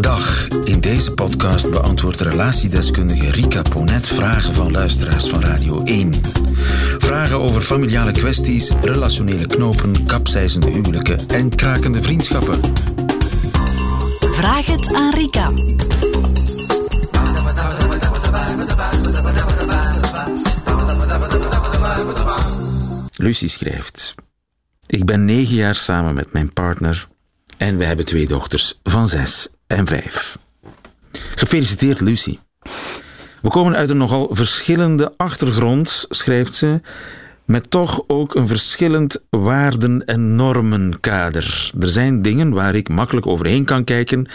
Dag. In deze podcast beantwoordt relatiedeskundige Rika Ponet vragen van luisteraars van Radio 1. Vragen over familiale kwesties, relationele knopen, kapseizende huwelijken en krakende vriendschappen. Vraag het aan Rika. Lucie schrijft: Ik ben negen jaar samen met mijn partner en we hebben twee dochters van zes en vijf. Gefeliciteerd, Lucie. We komen uit een nogal verschillende achtergrond, schrijft ze, met toch ook een verschillend waarden- en normenkader. Er zijn dingen waar ik makkelijk overheen kan kijken.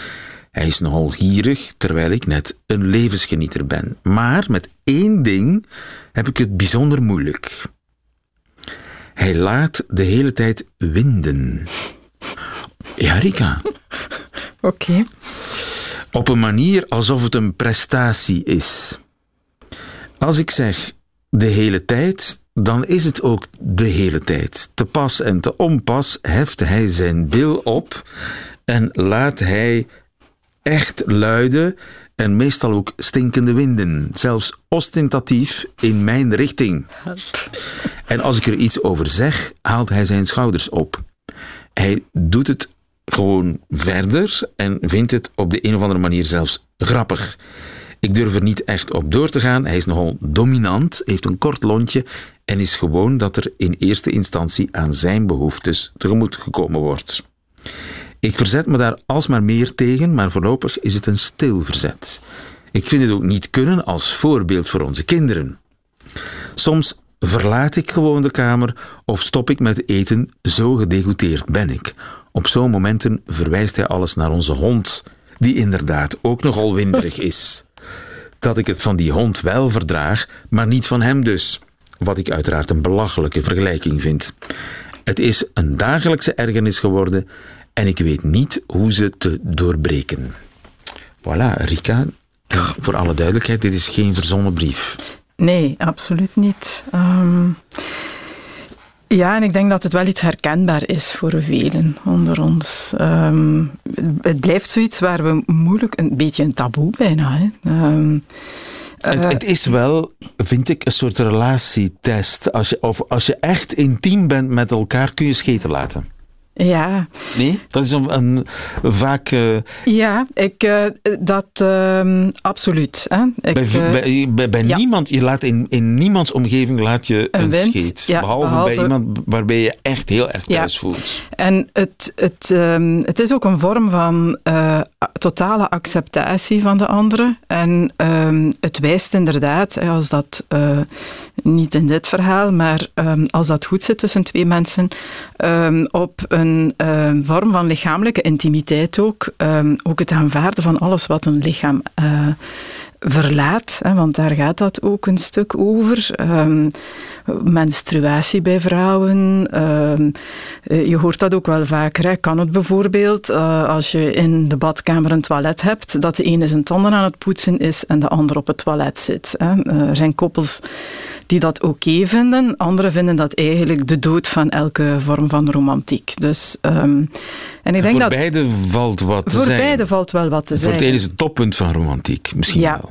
Hij is nogal gierig, terwijl ik net een levensgenieter ben. Maar met één ding heb ik het bijzonder moeilijk. Hij laat de hele tijd winden. Ja, Rika. Oké. Op een manier alsof het een prestatie is. Als ik zeg de hele tijd, dan is het ook de hele tijd. Te pas en te onpas heft hij zijn bil op en laat hij echt luide en meestal ook stinkende winden, zelfs ostentatief in mijn richting. En als ik er iets over zeg, haalt hij zijn schouders op. Hij doet het gewoon verder en vindt het op de een of andere manier zelfs grappig. Ik durf er niet echt op door te gaan. Hij is nogal dominant, heeft een kort lontje en is gewoon dat er in eerste instantie aan zijn behoeftes tegemoet gekomen wordt. Ik verzet me daar alsmaar meer tegen, maar voorlopig is het een stil verzet. Ik vind het ook niet kunnen als voorbeeld voor onze kinderen. Soms verlaat ik gewoon de kamer of stop ik met eten, zo gedegoûteerd ben ik. Op zo'n momenten verwijst hij alles naar onze hond, die inderdaad ook nogal winderig is. Dat ik het van die hond wel verdraag, maar niet van hem dus. Wat ik uiteraard een belachelijke vergelijking vind. Het is een dagelijkse ergernis geworden en ik weet niet hoe ze te doorbreken. Voilà, Rika, voor alle duidelijkheid, dit is geen verzonnen brief. Nee, absoluut niet. Ehm, ja, en ik denk dat het wel iets herkenbaar is voor velen onder ons. Ehm, het blijft zoiets waar we moeilijk, een beetje een taboe bijna. Hè. Ehm, Het, eh, het is wel, vind ik, een soort relatietest. Als je, of als je echt intiem bent met elkaar, kun je scheten laten. Ja, Nee? Dat is een, een vaak... eh, ja ik, eh, dat ehm, absoluut. Hè. Ik, bij eh, bij, bij, bij ja. niemand, je laat in, in niemands omgeving laat je een, scheet. ja, behalve, behalve- bij iemand waarbij je echt heel erg Ja. thuis voelt. En het, het, ehm, het is ook een vorm van totale acceptatie van de andere. En ehm, het wijst inderdaad, als dat niet in dit verhaal, maar als dat goed zit tussen twee mensen, op een ehm, vorm van lichamelijke intimiteit ook. Ehm, ook het aanvaarden van alles wat een lichaam eh, verlaat, hè, want daar gaat dat ook een stuk over. Ehm, menstruatie bij vrouwen. ehm, eh, je hoort dat ook wel vaker. Hè. Kan het bijvoorbeeld, eh, als je in de badkamer een toilet hebt, dat de ene zijn tanden aan het poetsen is en de ander op het toilet zit. Hè. Eh, Er zijn koppels die dat oké vinden. Anderen vinden dat eigenlijk de dood van elke vorm van romantiek. Dus, ehm, en ik denk voor dat beide valt wat te voor zijn. beide valt wel wat te Voor zeggen. het ene is het toppunt van romantiek, misschien Ja, wel.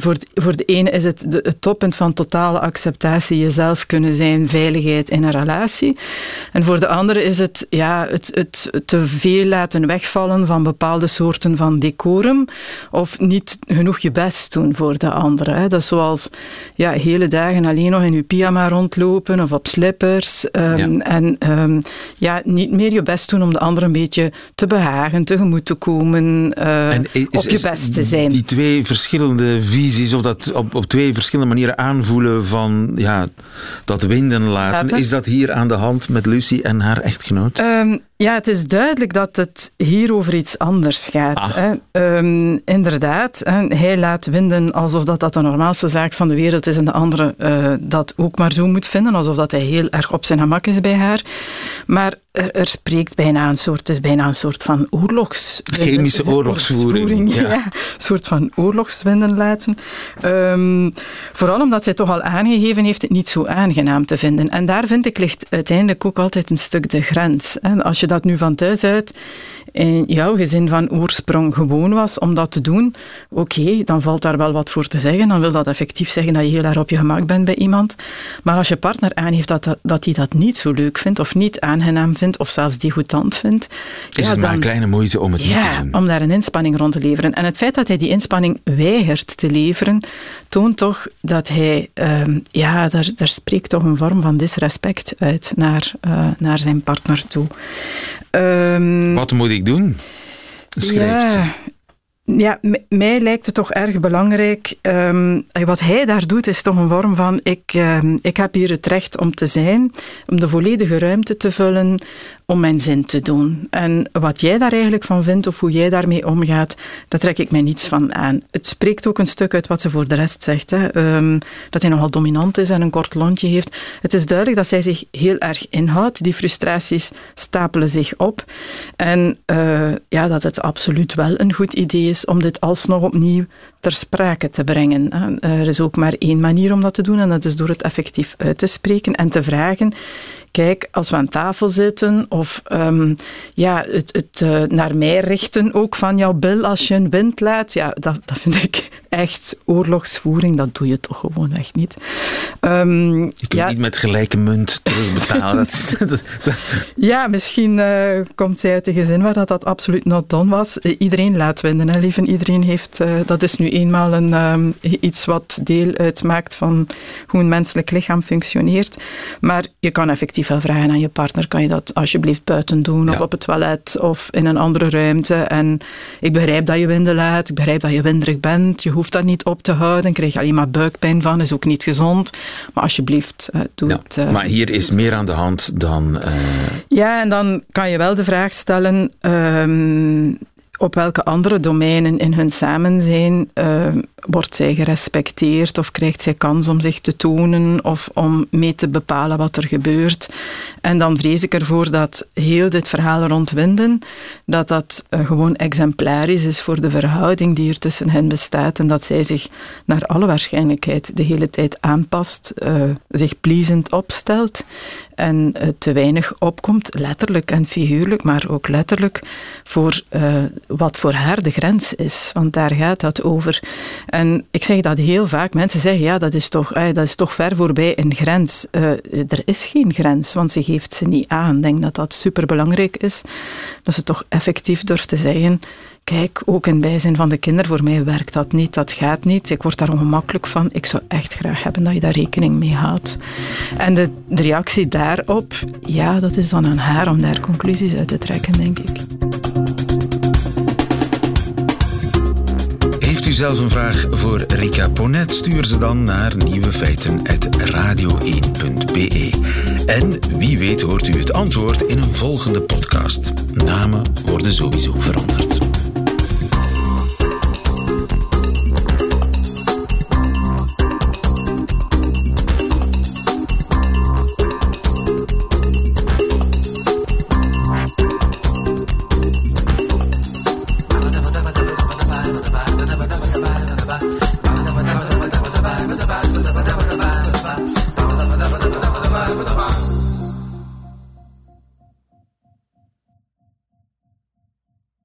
voor, de- voor de ene is het de, het toppunt van totale acceptatie, jezelf kunnen zijn, veiligheid in een relatie. En voor de andere is het, ja, het, het te veel laten wegvallen van bepaalde soorten van decorum of niet genoeg je best doen voor de andere. Hè. Dat is zoals ja, hele dagen alleen nog in je pyjama rondlopen of op slippers ehm, Ja. en ehm, ja, niet meer je best doen om de ander een beetje te behagen, tegemoet te komen, En is- op je best te zijn. Die twee verschillende visies, of dat op, op twee verschillende manieren aanvoelen van ja, dat winden laten, is dat hier aan de hand met Lucie en haar echtgenoot? Ehm, Ja, het is duidelijk dat het hier over iets anders gaat. Ah. Hè. Ehm, inderdaad, hè, hij laat winden alsof dat, dat de normaalste zaak van de wereld is en de andere eh, dat ook maar zo moet vinden, alsof dat hij heel erg op zijn gemak is bij haar. Maar er, er spreekt bijna een soort, het is bijna een soort van oorlogs... Chemische oorlogsvoering, ja. een soort van oorlogswinden laten. Ehm, vooral omdat zij toch al aangegeven heeft het niet zo aangenaam te vinden. En daar vind ik ligt uiteindelijk ook altijd een stuk de grens. hè. Als je dat nu van thuis uit in jouw gezin van oorsprong gewoon was om dat te doen, oké, dan valt daar wel wat voor te zeggen. Dan wil dat effectief zeggen dat je heel erg op je gemak bent bij iemand. Maar als je partner aangeeft dat, dat, dat hij dat niet zo leuk vindt, of niet aangenaam vindt, of zelfs degoutant vindt, Is ja, het maar dan- een kleine moeite om het niet te doen? om daar een inspanning rond te leveren. En het feit dat hij die inspanning weigert te leveren, toont toch dat hij, ehm, ja, daar, daar spreekt toch een vorm van disrespect uit naar, eh, naar zijn partner toe. Ehm, Wat moet ik doen? Schrijft ze. ja, ja, mij lijkt het toch erg belangrijk. ehm, wat hij daar doet, is toch een vorm van: ik, ehm, ik heb hier het recht om te zijn, om de volledige ruimte te vullen, om mijn zin te doen. En wat jij daar eigenlijk van vindt of hoe jij daarmee omgaat, daar trek ik mij niets van aan. Het spreekt ook een stuk uit wat ze voor de rest zegt. Hè. Ehm, dat hij nogal dominant is en een kort lontje heeft. Het is duidelijk dat zij zich heel erg inhoudt. Die frustraties stapelen zich op. En eh, ja, dat het absoluut wel een goed idee is om dit alsnog opnieuw ter sprake te brengen. hè. Er is ook maar één manier om dat te doen en dat is door het effectief uit te spreken en te vragen. Kijk, als we aan tafel zitten of ehm, ja, het, het eh, naar mij richten ook van jouw bil als je een wind laat, ja, dat, dat vind ik echt oorlogsvoering. Dat doe je toch gewoon echt niet. Ehm, Je kunt ja, niet met gelijke munt terugbetalen. dat, is- dat, dat- ja, misschien eh, komt zij uit een gezin waar dat, dat absoluut not done was. Iedereen laat winnen, hè, lieve. Iedereen heeft... eh, dat is nu eenmaal een, ehm, iets wat deel uitmaakt van hoe een menselijk lichaam functioneert. Maar je kan effectief wel vragen aan je partner, kan je dat alsjeblieft buiten doen? Of op het toilet, of in een andere ruimte. En ik begrijp dat je winden laat, ik begrijp dat je winderig bent. Je hoeft dat niet op te houden, krijg je alleen maar buikpijn van, is ook niet gezond. Maar alsjeblieft, eh, doe ja. het. eh, Maar hier is meer aan de hand dan... eh, ja, en dan kan je wel de vraag stellen ehm, op welke andere domeinen in hun samenzijn ehm, wordt zij gerespecteerd of krijgt zij kans om zich te tonen of om mee te bepalen wat er gebeurt. En dan vrees ik ervoor dat heel dit verhaal rond Winden, dat dat eh, gewoon exemplarisch is voor de verhouding die er tussen hen bestaat en dat zij zich naar alle waarschijnlijkheid de hele tijd aanpast, eh, zich pleasend opstelt en eh, te weinig opkomt, letterlijk en figuurlijk, maar ook letterlijk, voor eh, wat voor haar de grens is. Want daar gaat dat over. En ik zeg dat heel vaak. Mensen zeggen, ja, dat is toch, eh, dat is toch ver voorbij een grens. Er is geen grens, want ze geeft ze niet aan. Ik denk dat dat superbelangrijk is. Dat ze toch effectief durft te zeggen... Kijk, ook in bijzijn van de kinderen, voor mij werkt dat niet, dat gaat niet. Ik word daar ongemakkelijk van. Ik zou echt graag hebben dat je daar rekening mee houdt. En de, de reactie daarop, ja, dat is dan aan haar om daar conclusies uit te trekken, denk ik. Heeft u zelf een vraag voor Rika Ponet? Stuur ze dan naar nieuwefeiten.radio1.be. En wie weet hoort u het antwoord in een volgende podcast. Namen worden sowieso veranderd.